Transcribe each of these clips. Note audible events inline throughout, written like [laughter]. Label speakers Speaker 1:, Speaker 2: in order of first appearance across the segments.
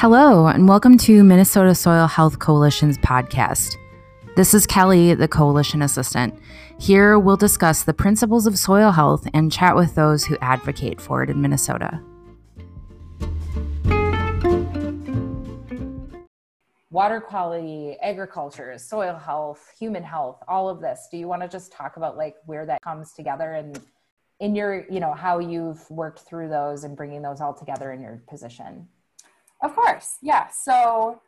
Speaker 1: Hello, and welcome to Minnesota Soil Health Coalition's podcast. This is Kelly, the Coalition Assistant. Here we'll discuss the principles of soil health and chat with those who advocate for it in Minnesota. Water quality, agriculture, soil health, human health, all of this. Do you want to just talk about like where that comes together and in your, you know, how you've worked through those and bringing those all together in your position?
Speaker 2: Of course, yeah. So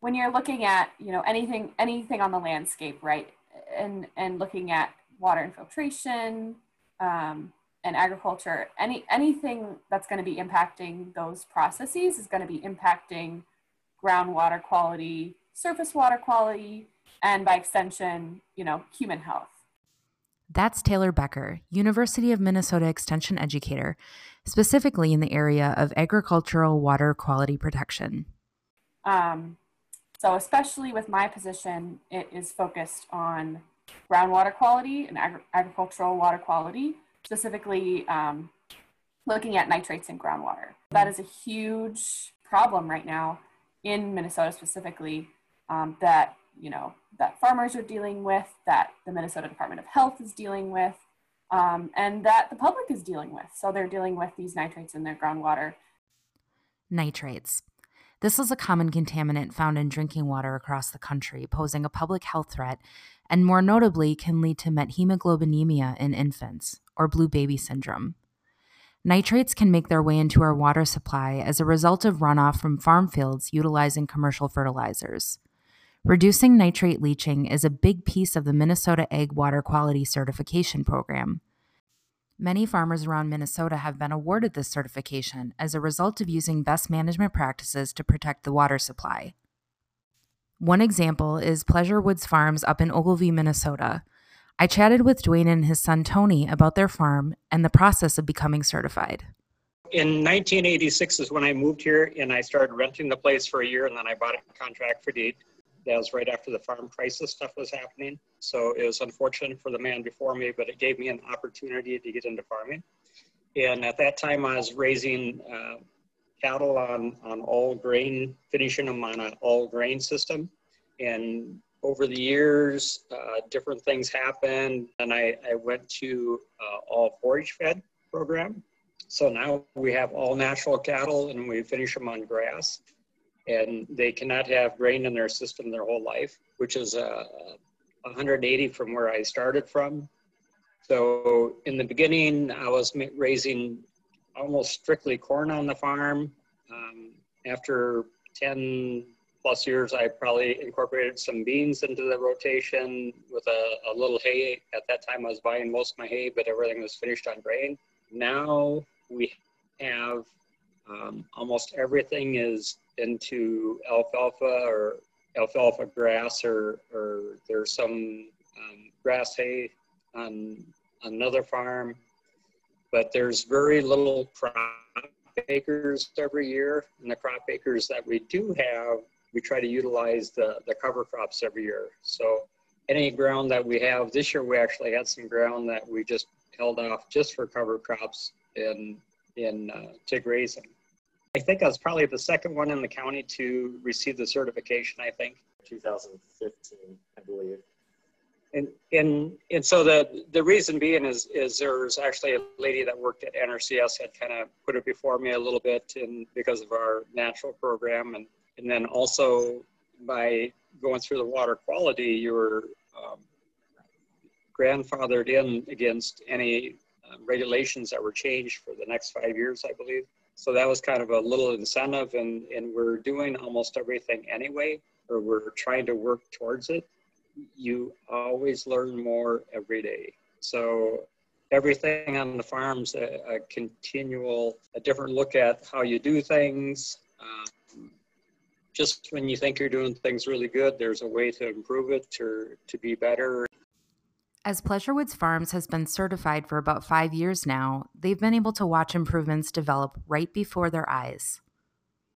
Speaker 2: when you're looking at you know anything anything on the landscape, right, and and looking at water infiltration um, and agriculture, any anything that's going to be impacting those processes is going to be impacting groundwater quality, surface water quality, and by extension, you know, human health.
Speaker 1: That's Taylor Becker, University of Minnesota Extension educator, specifically in the area of agricultural water quality protection.
Speaker 2: Um, so, especially with my position, it is focused on groundwater quality and agri- agricultural water quality, specifically um, looking at nitrates in groundwater. That is a huge problem right now in Minnesota specifically um, that you know that farmers are dealing with, that the Minnesota Department of Health is dealing with, um, and that the public is dealing with. So they're dealing with these nitrates in their groundwater.
Speaker 1: Nitrates. This is a common contaminant found in drinking water across the country, posing a public health threat, and more notably, can lead to methemoglobinemia in infants, or blue baby syndrome. Nitrates can make their way into our water supply as a result of runoff from farm fields utilizing commercial fertilizers. Reducing nitrate leaching is a big piece of the Minnesota Ag Water Quality Certification Program. Many farmers around Minnesota have been awarded this certification as a result of using best management practices to protect the water supply. One example is Pleasurewoods Farms up in Ogilvie, Minnesota. I chatted with Dwayne and his son Tony about their farm and the process of becoming certified.
Speaker 3: In 1986 is when I moved here and I started renting the place for a year and then I bought a contract for deed that was right after the farm crisis stuff was happening. So it was unfortunate for the man before me, but it gave me an opportunity to get into farming. And at that time, I was raising uh, cattle on, on all grain, finishing them on an all grain system. And over the years, uh, different things happened, and I, I went to uh, all forage fed program. So now we have all natural cattle and we finish them on grass and they cannot have grain in their system their whole life, which is uh, 180 from where I started from. So in the beginning, I was raising almost strictly corn on the farm. Um, after 10 plus years, I probably incorporated some beans into the rotation with a, a little hay. At that time, I was buying most of my hay, but everything was finished on grain. Now we have um, almost everything is into alfalfa or alfalfa grass or, or there's some um, grass hay on another farm. But there's very little crop acres every year. And the crop acres that we do have, we try to utilize the, the cover crops every year. So any ground that we have, this year we actually had some ground that we just held off just for cover crops in, in uh, grazing. I think I was probably the second one in the county to receive the certification, I think.
Speaker 4: 2015, I believe.
Speaker 3: And, and, and so the, the reason being is, is there's actually a lady that worked at NRCS had kind of put it before me a little bit and because of our natural program. And, and then also by going through the water quality, you were um, grandfathered in against any uh, regulations that were changed for the next five years, I believe. So that was kind of a little incentive, and, and we're doing almost everything anyway, or we're trying to work towards it. You always learn more every day. So everything on the farm's a, a continual, a different look at how you do things. Um, just when you think you're doing things really good, there's a way to improve it or to be better.
Speaker 1: As Pleasurewoods Farms has been certified for about five years now, they've been able to watch improvements develop right before their eyes.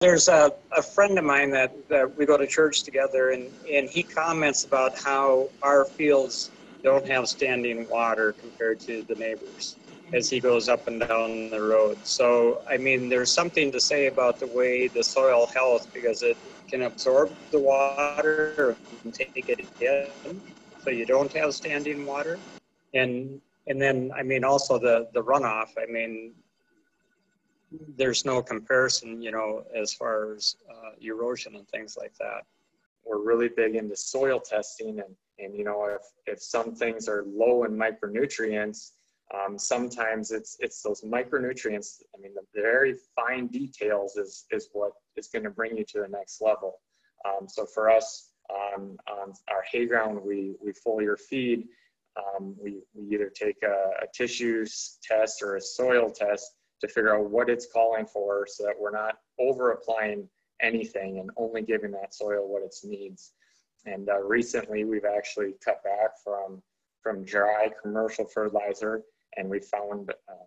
Speaker 3: There's a, a friend of mine that, that we go to church together, and, and he comments about how our fields don't have standing water compared to the neighbors. as he goes up and down the road. So, I mean, there's something to say about the way the soil health because it can absorb the water and take it in, so you don't have standing water. And and then, I mean, also the the runoff. I mean, there's no comparison, you know, as far as uh, erosion and things like that.
Speaker 4: We're really big into soil testing, and and you know, if if some things are low in micronutrients um, sometimes it's it's those micronutrients. I mean, the very fine details is is what is going to bring you to the next level. Um, so for us on, on our hay ground, we we foliar feed. Um, we, we either take a, a tissues test or a soil test to figure out what it's calling for so that we're not over applying anything and only giving that soil what it needs. And uh, recently we've actually cut back from, from dry commercial fertilizer and we found um,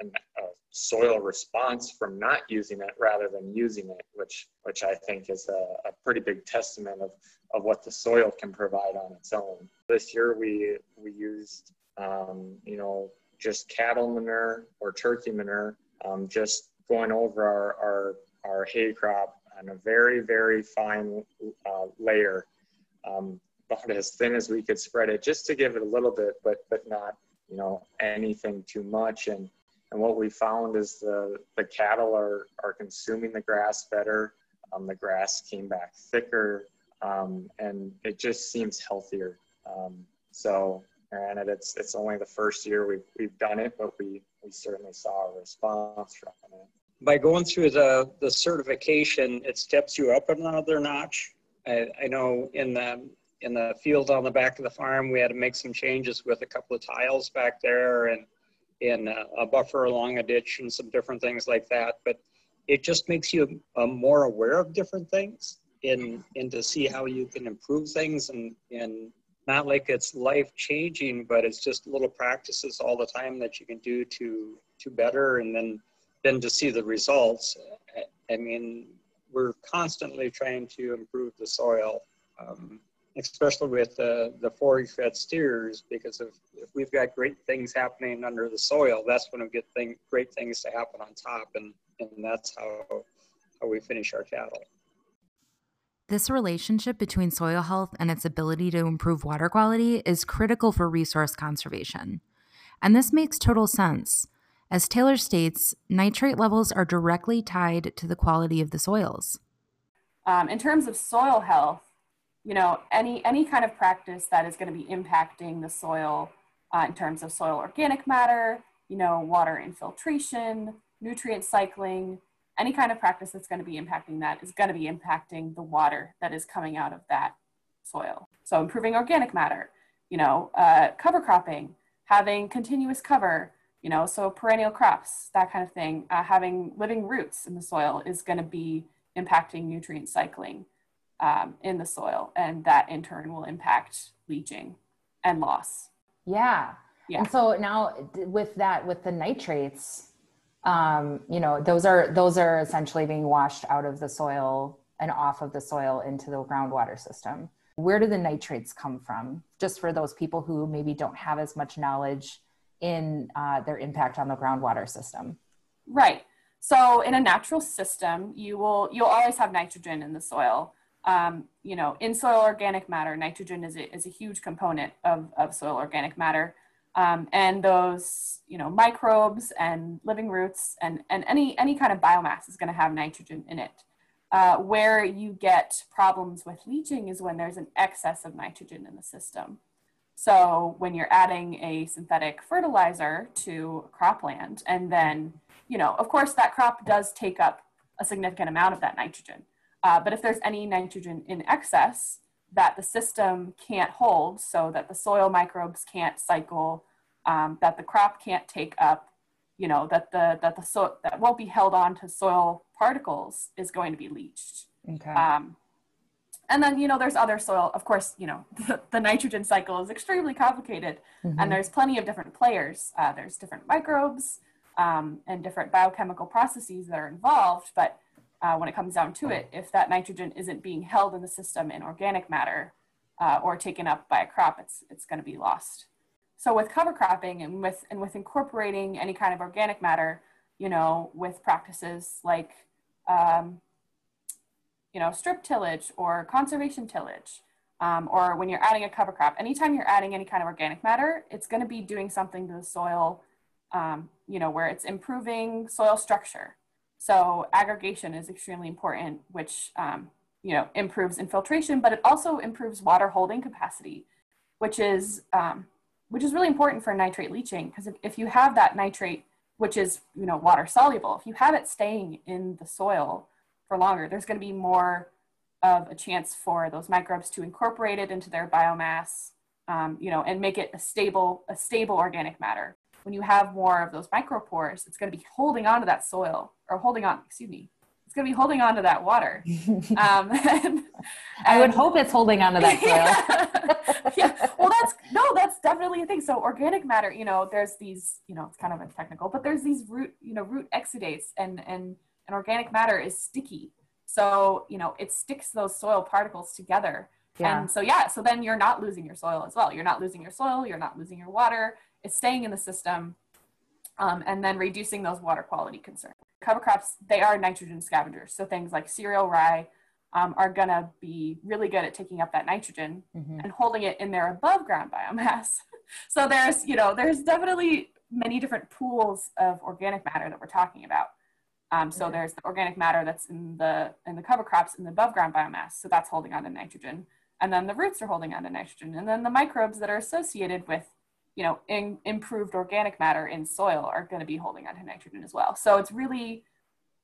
Speaker 4: a, a, soil response from not using it rather than using it, which which I think is a, a, pretty big testament of, of what the soil can provide on its own. This year we we used um, you know just cattle manure or turkey manure, um, just going over our, our our hay crop on a very very fine uh, layer, um, about as thin as we could spread it, just to give it a little bit, but but not you know anything too much and and what we found is the the cattle are are consuming the grass better. Um, the grass came back thicker um, and it just seems healthier. Um, so granted it's it's only the first year we've, we've done it but we we certainly saw a response from it.
Speaker 3: By going through the the certification it steps you up another notch. I, I know in the in the field on the back of the farm. We had to make some changes with a couple of tiles back there and in a, a buffer along a ditch and some different things like that. But it just makes you uh, more aware of different things in and to see how you can improve things and and not like it's life changing, but it's just little practices all the time that you can do to to better and then then to see the results. I mean, we're constantly trying to improve the soil. Um, especially with uh, the forage fed steers, because if, if we've got great things happening under the soil, that's when we get thing, great things to happen on top, and, and that's how, how we finish our cattle.
Speaker 1: This relationship between soil health and its ability to improve water quality is critical for resource conservation. And this makes total sense. As Taylor states, nitrate levels are directly tied to the quality of the soils.
Speaker 2: Um, in terms of soil health, you know, any, any kind of practice that is going to be impacting the soil uh, in terms of soil organic matter, you know, water infiltration, nutrient cycling, any kind of practice that's going to be impacting that is going to be impacting the water that is coming out of that soil. So improving organic matter, you know, uh, cover cropping, having continuous cover, you know, so perennial crops, that kind of thing, uh, having living roots in the soil is going to be impacting nutrient cycling um, in the soil, and that in turn will impact leaching and loss.
Speaker 1: Yeah. Yeah. And so now with that, with the nitrates, um, you know, those are those are essentially being washed out of the soil and off of the soil into the groundwater system. Where do the nitrates come from? Just for those people who maybe don't have as much knowledge in uh, their impact on the groundwater system.
Speaker 2: Right. So in a natural system, you will you'll always have nitrogen in the soil um, you know, in soil organic matter, nitrogen is a, is a huge component of, of soil organic matter. Um, and those, you know, microbes and living roots and, and any, any kind of biomass is going to have nitrogen in it. Uh, where you get problems with leaching is when there's an excess of nitrogen in the system. So when you're adding a synthetic fertilizer to cropland, and then, you know, of course, that crop does take up a significant amount of that nitrogen. Uh, but if there's any nitrogen in excess that the system can't hold, so that the soil microbes can't cycle, um, that the crop can't take up, you know, that the that the soil, that won't be held on to soil particles is going to be leached. Okay. Um, and then you know there's other soil. Of course, you know [laughs] the, the nitrogen cycle is extremely complicated, mm-hmm. and there's plenty of different players. Uh, there's different microbes um, and different biochemical processes that are involved, but uh, when it comes down to it, if that nitrogen isn't being held in the system in organic matter uh, or taken up by a crop, it's, it's going to be lost. so with cover cropping and with and with incorporating any kind of organic matter, you know, with practices like um, you know strip tillage or conservation tillage, um, or when you're adding a cover crop, anytime you're adding any kind of organic matter, it's going to be doing something to the soil, um, you know, where it's improving soil structure. So aggregation is extremely important, which um, you know improves infiltration, but it also improves water holding capacity, which is um, which is really important for nitrate leaching because if, if you have that nitrate, which is you know water soluble, if you have it staying in the soil for longer, there's going to be more of a chance for those microbes to incorporate it into their biomass, um, you know, and make it a stable, a stable organic matter. When you have more of those micropores, it's going to be holding onto that soil or holding on, excuse me, it's going to be holding on to that water. [laughs] Um, [laughs] and,
Speaker 1: I would hope it's holding on to that
Speaker 2: soil. yeah. [laughs] yeah. Well, that's no, that's definitely a thing. So organic matter, you know, there's these, you know, it's kind of a technical, but there's these root, you know, root exudates and and and organic matter is sticky. So, you know, it sticks those soil particles together. Yeah. And so, yeah, so then you're not losing your soil as well. You're not losing your soil, you're not losing your water. It's staying in the system um, and then reducing those water quality concerns. Cover crops, they are nitrogen scavengers. So things like cereal, rye um, are going to be really good at taking up that nitrogen mm-hmm. and holding it in their above ground biomass. [laughs] so there's, you know, there's definitely many different pools of organic matter that we're talking about. Um, so there's the organic matter that's in the in the cover crops in the above ground biomass. So that's holding on to nitrogen. And then the roots are holding on to nitrogen. And then the microbes that are associated with, you know, in, improved organic matter in soil are going to be holding on to nitrogen as well. So it's really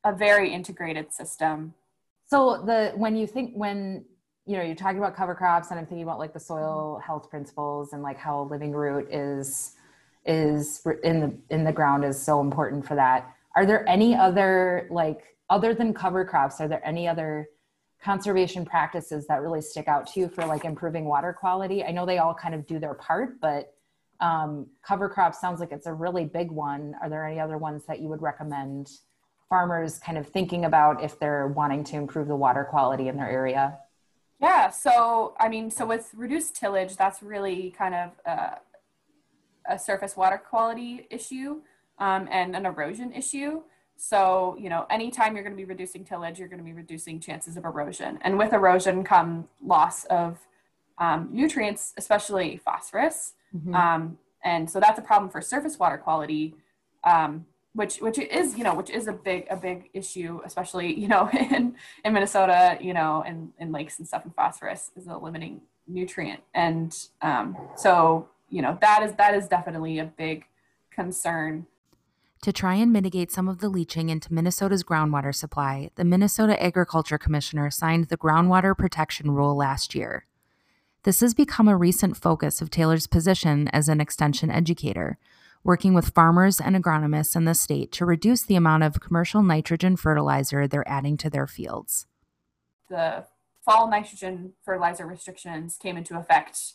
Speaker 2: a very integrated system.
Speaker 1: So the when you think when you know you're talking about cover crops and I'm thinking about like the soil health principles and like how a living root is is in the in the ground is so important for that are there any other like other than cover crops are there any other conservation practices that really stick out to you for like improving water quality i know they all kind of do their part but um, cover crops sounds like it's a really big one are there any other ones that you would recommend farmers kind of thinking about if they're wanting to improve the water quality in their area
Speaker 2: yeah so i mean so with reduced tillage that's really kind of uh, a surface water quality issue um, and an erosion issue. So, you know, anytime you're going to be reducing tillage, you're going to be reducing chances of erosion. And with erosion come loss of um, nutrients, especially phosphorus. Mm-hmm. Um, and so that's a problem for surface water quality, um, which which is you know which is a big a big issue, especially you know [laughs] in in Minnesota, you know, in, in lakes and stuff. And phosphorus is a limiting nutrient, and um, so you know that is that is definitely a big concern
Speaker 1: to try and mitigate some of the leaching into Minnesota's groundwater supply, the Minnesota Agriculture Commissioner signed the Groundwater Protection Rule last year. This has become a recent focus of Taylor's position as an extension educator, working with farmers and agronomists in the state to reduce the amount of commercial nitrogen fertilizer they're adding to their fields.
Speaker 2: The fall nitrogen fertilizer restrictions came into effect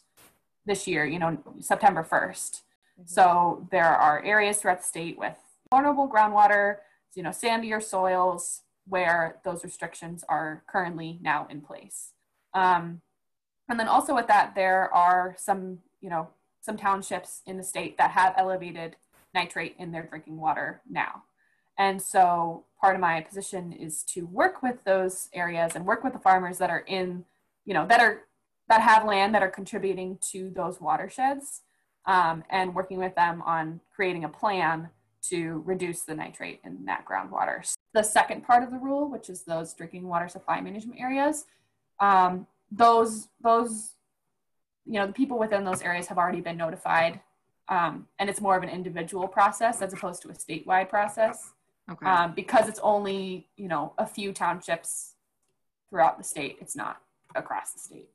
Speaker 2: this year, you know, September 1st. Mm-hmm. So there are areas throughout the state with vulnerable groundwater, you know, sandier soils where those restrictions are currently now in place. Um, and then also with that, there are some, you know, some townships in the state that have elevated nitrate in their drinking water now. And so part of my position is to work with those areas and work with the farmers that are in, you know, that are that have land that are contributing to those watersheds um, and working with them on creating a plan to reduce the nitrate in that groundwater. The second part of the rule, which is those drinking water supply management areas, um, those those you know the people within those areas have already been notified, um, and it's more of an individual process as opposed to a statewide process. Okay. Um, because it's only you know a few townships throughout the state. It's not across the state.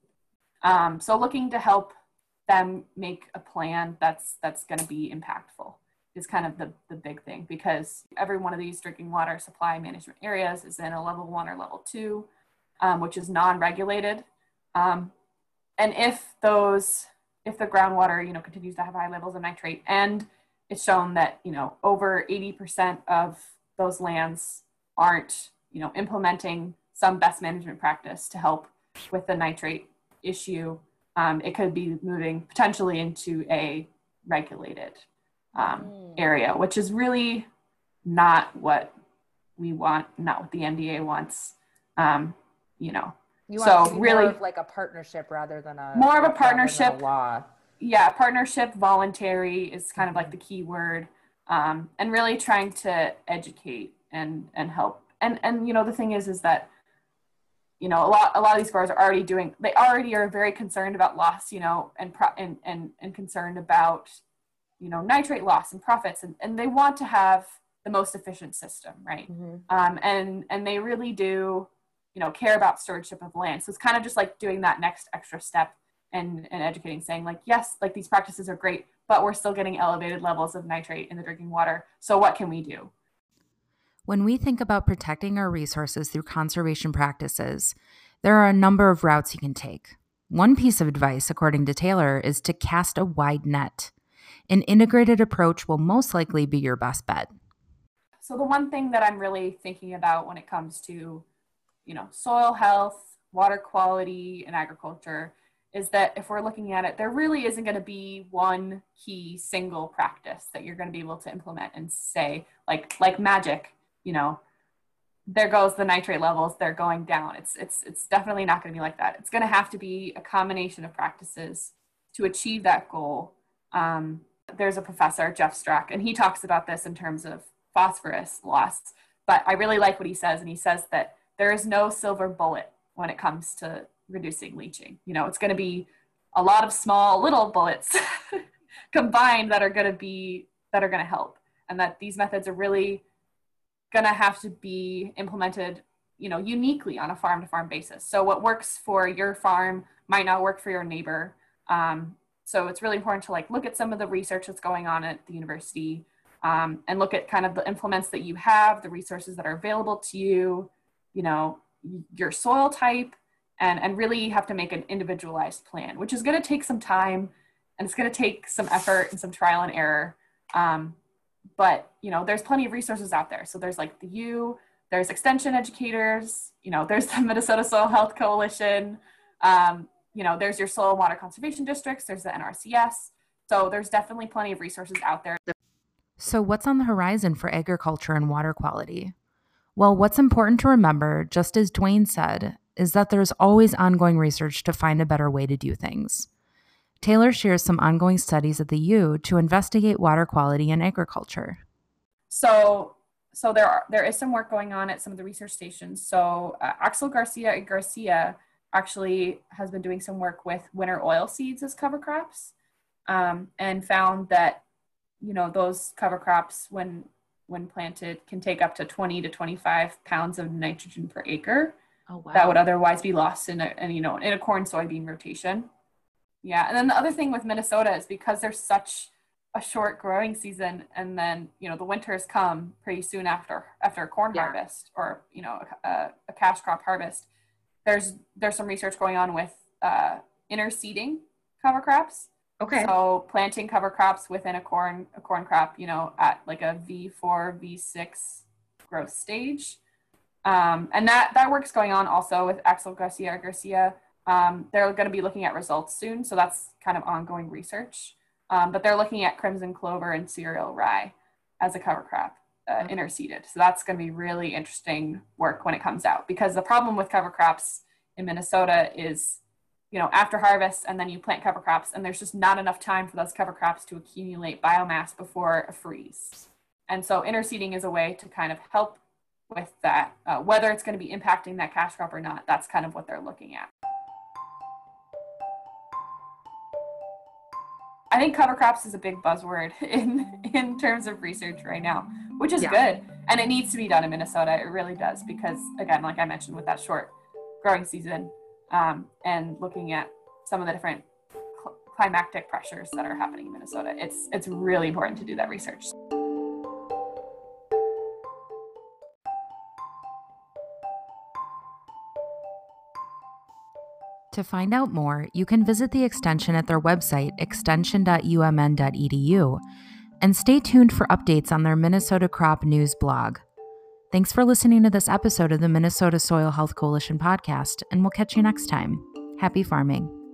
Speaker 2: Um, so looking to help them make a plan that's that's going to be impactful is kind of the, the big thing because every one of these drinking water supply management areas is in a level one or level two, um, which is non-regulated. Um, and if those, if the groundwater, you know, continues to have high levels of nitrate and it's shown that, you know, over 80% of those lands aren't, you know, implementing some best management practice to help with the nitrate issue, um, it could be moving potentially into a regulated um, mm. area, which is really not what we want, not what the MDA wants. Um, you know,
Speaker 1: you so really like a partnership rather than a
Speaker 2: more of a partnership a law. Yeah, partnership, voluntary is kind of like the key word, um, and really trying to educate and and help. And and you know the thing is is that you know a lot a lot of these growers are already doing they already are very concerned about loss you know and pro, and, and and concerned about you know nitrate loss and profits and, and they want to have the most efficient system right mm-hmm. um, and and they really do you know care about stewardship of land so it's kind of just like doing that next extra step and and educating saying like yes like these practices are great but we're still getting elevated levels of nitrate in the drinking water so what can we do
Speaker 1: when we think about protecting our resources through conservation practices, there are a number of routes you can take. One piece of advice, according to Taylor, is to cast a wide net. An integrated approach will most likely be your best bet.
Speaker 2: So the one thing that I'm really thinking about when it comes to, you know, soil health, water quality, and agriculture is that if we're looking at it, there really isn't going to be one key single practice that you're going to be able to implement and say like like magic you know, there goes the nitrate levels, they're going down. It's, it's, it's definitely not going to be like that. It's going to have to be a combination of practices to achieve that goal. Um, there's a professor, Jeff Strock, and he talks about this in terms of phosphorus loss. But I really like what he says, and he says that there is no silver bullet when it comes to reducing leaching. You know, it's going to be a lot of small little bullets [laughs] combined that are going to be that are going to help, and that these methods are really going to have to be implemented you know uniquely on a farm to farm basis so what works for your farm might not work for your neighbor um, so it's really important to like look at some of the research that's going on at the university um, and look at kind of the implements that you have the resources that are available to you you know your soil type and and really have to make an individualized plan which is going to take some time and it's going to take some effort and some trial and error. Um, but you know there's plenty of resources out there. So there's like the u there's extension educators you know there's the [laughs] minnesota soil health coalition um, you know there's your soil and water conservation districts there's the nrcs so there's definitely plenty of resources out there.
Speaker 1: So what's on the horizon for agriculture and water quality well what's important to remember just as dwayne said is that there's always ongoing research to find a better way to do things Taylor shares some ongoing studies at the U to investigate water quality in agriculture.
Speaker 2: So, so there are there is some work going on at some of the research stations. So, uh, Axel Garcia Garcia actually has been doing some work with winter oil seeds as cover crops, um, and found that you know those cover crops when when planted can take up to 20 to 25 pounds of nitrogen per acre oh, wow. that would otherwise be lost in a, in, you know in a corn soybean rotation yeah, and then the other thing with Minnesota is because there's such a short growing season, and then you know the winters come pretty soon after after a corn yeah. harvest or you know a, a, cash crop harvest. There's there's some research going on with uh, interseeding cover crops.
Speaker 1: Okay.
Speaker 2: So planting cover crops within a corn a corn crop, you know, at like a V4 V6 growth stage, um, and that that work's going on also with Axel Garcia Garcia um, they're going to be looking at results soon, so that's kind of ongoing research. Um, but they're looking at crimson clover and cereal rye as a cover crop, uh, mm-hmm. interseeded. So that's going to be really interesting work when it comes out because the problem with cover crops in Minnesota is, you know, after harvest and then you plant cover crops and there's just not enough time for those cover crops to accumulate biomass before a freeze. And so interseeding is a way to kind of help with that, uh, whether it's going to be impacting that cash crop or not. That's kind of what they're looking at. I think cover crops is a big buzzword [laughs] in in terms of research right now, which is yeah. good, and it needs to be done in Minnesota. It really does because, again, like I mentioned, with that short growing season, um, and looking at some of the different cl- climactic pressures that are happening in Minnesota, it's it's really important to do that research.
Speaker 1: To find out more, you can visit the extension at their website, extension.umn.edu, and stay tuned for updates on their Minnesota Crop News blog. Thanks for listening to this episode of the Minnesota Soil Health Coalition podcast, and we'll catch you next time. Happy farming.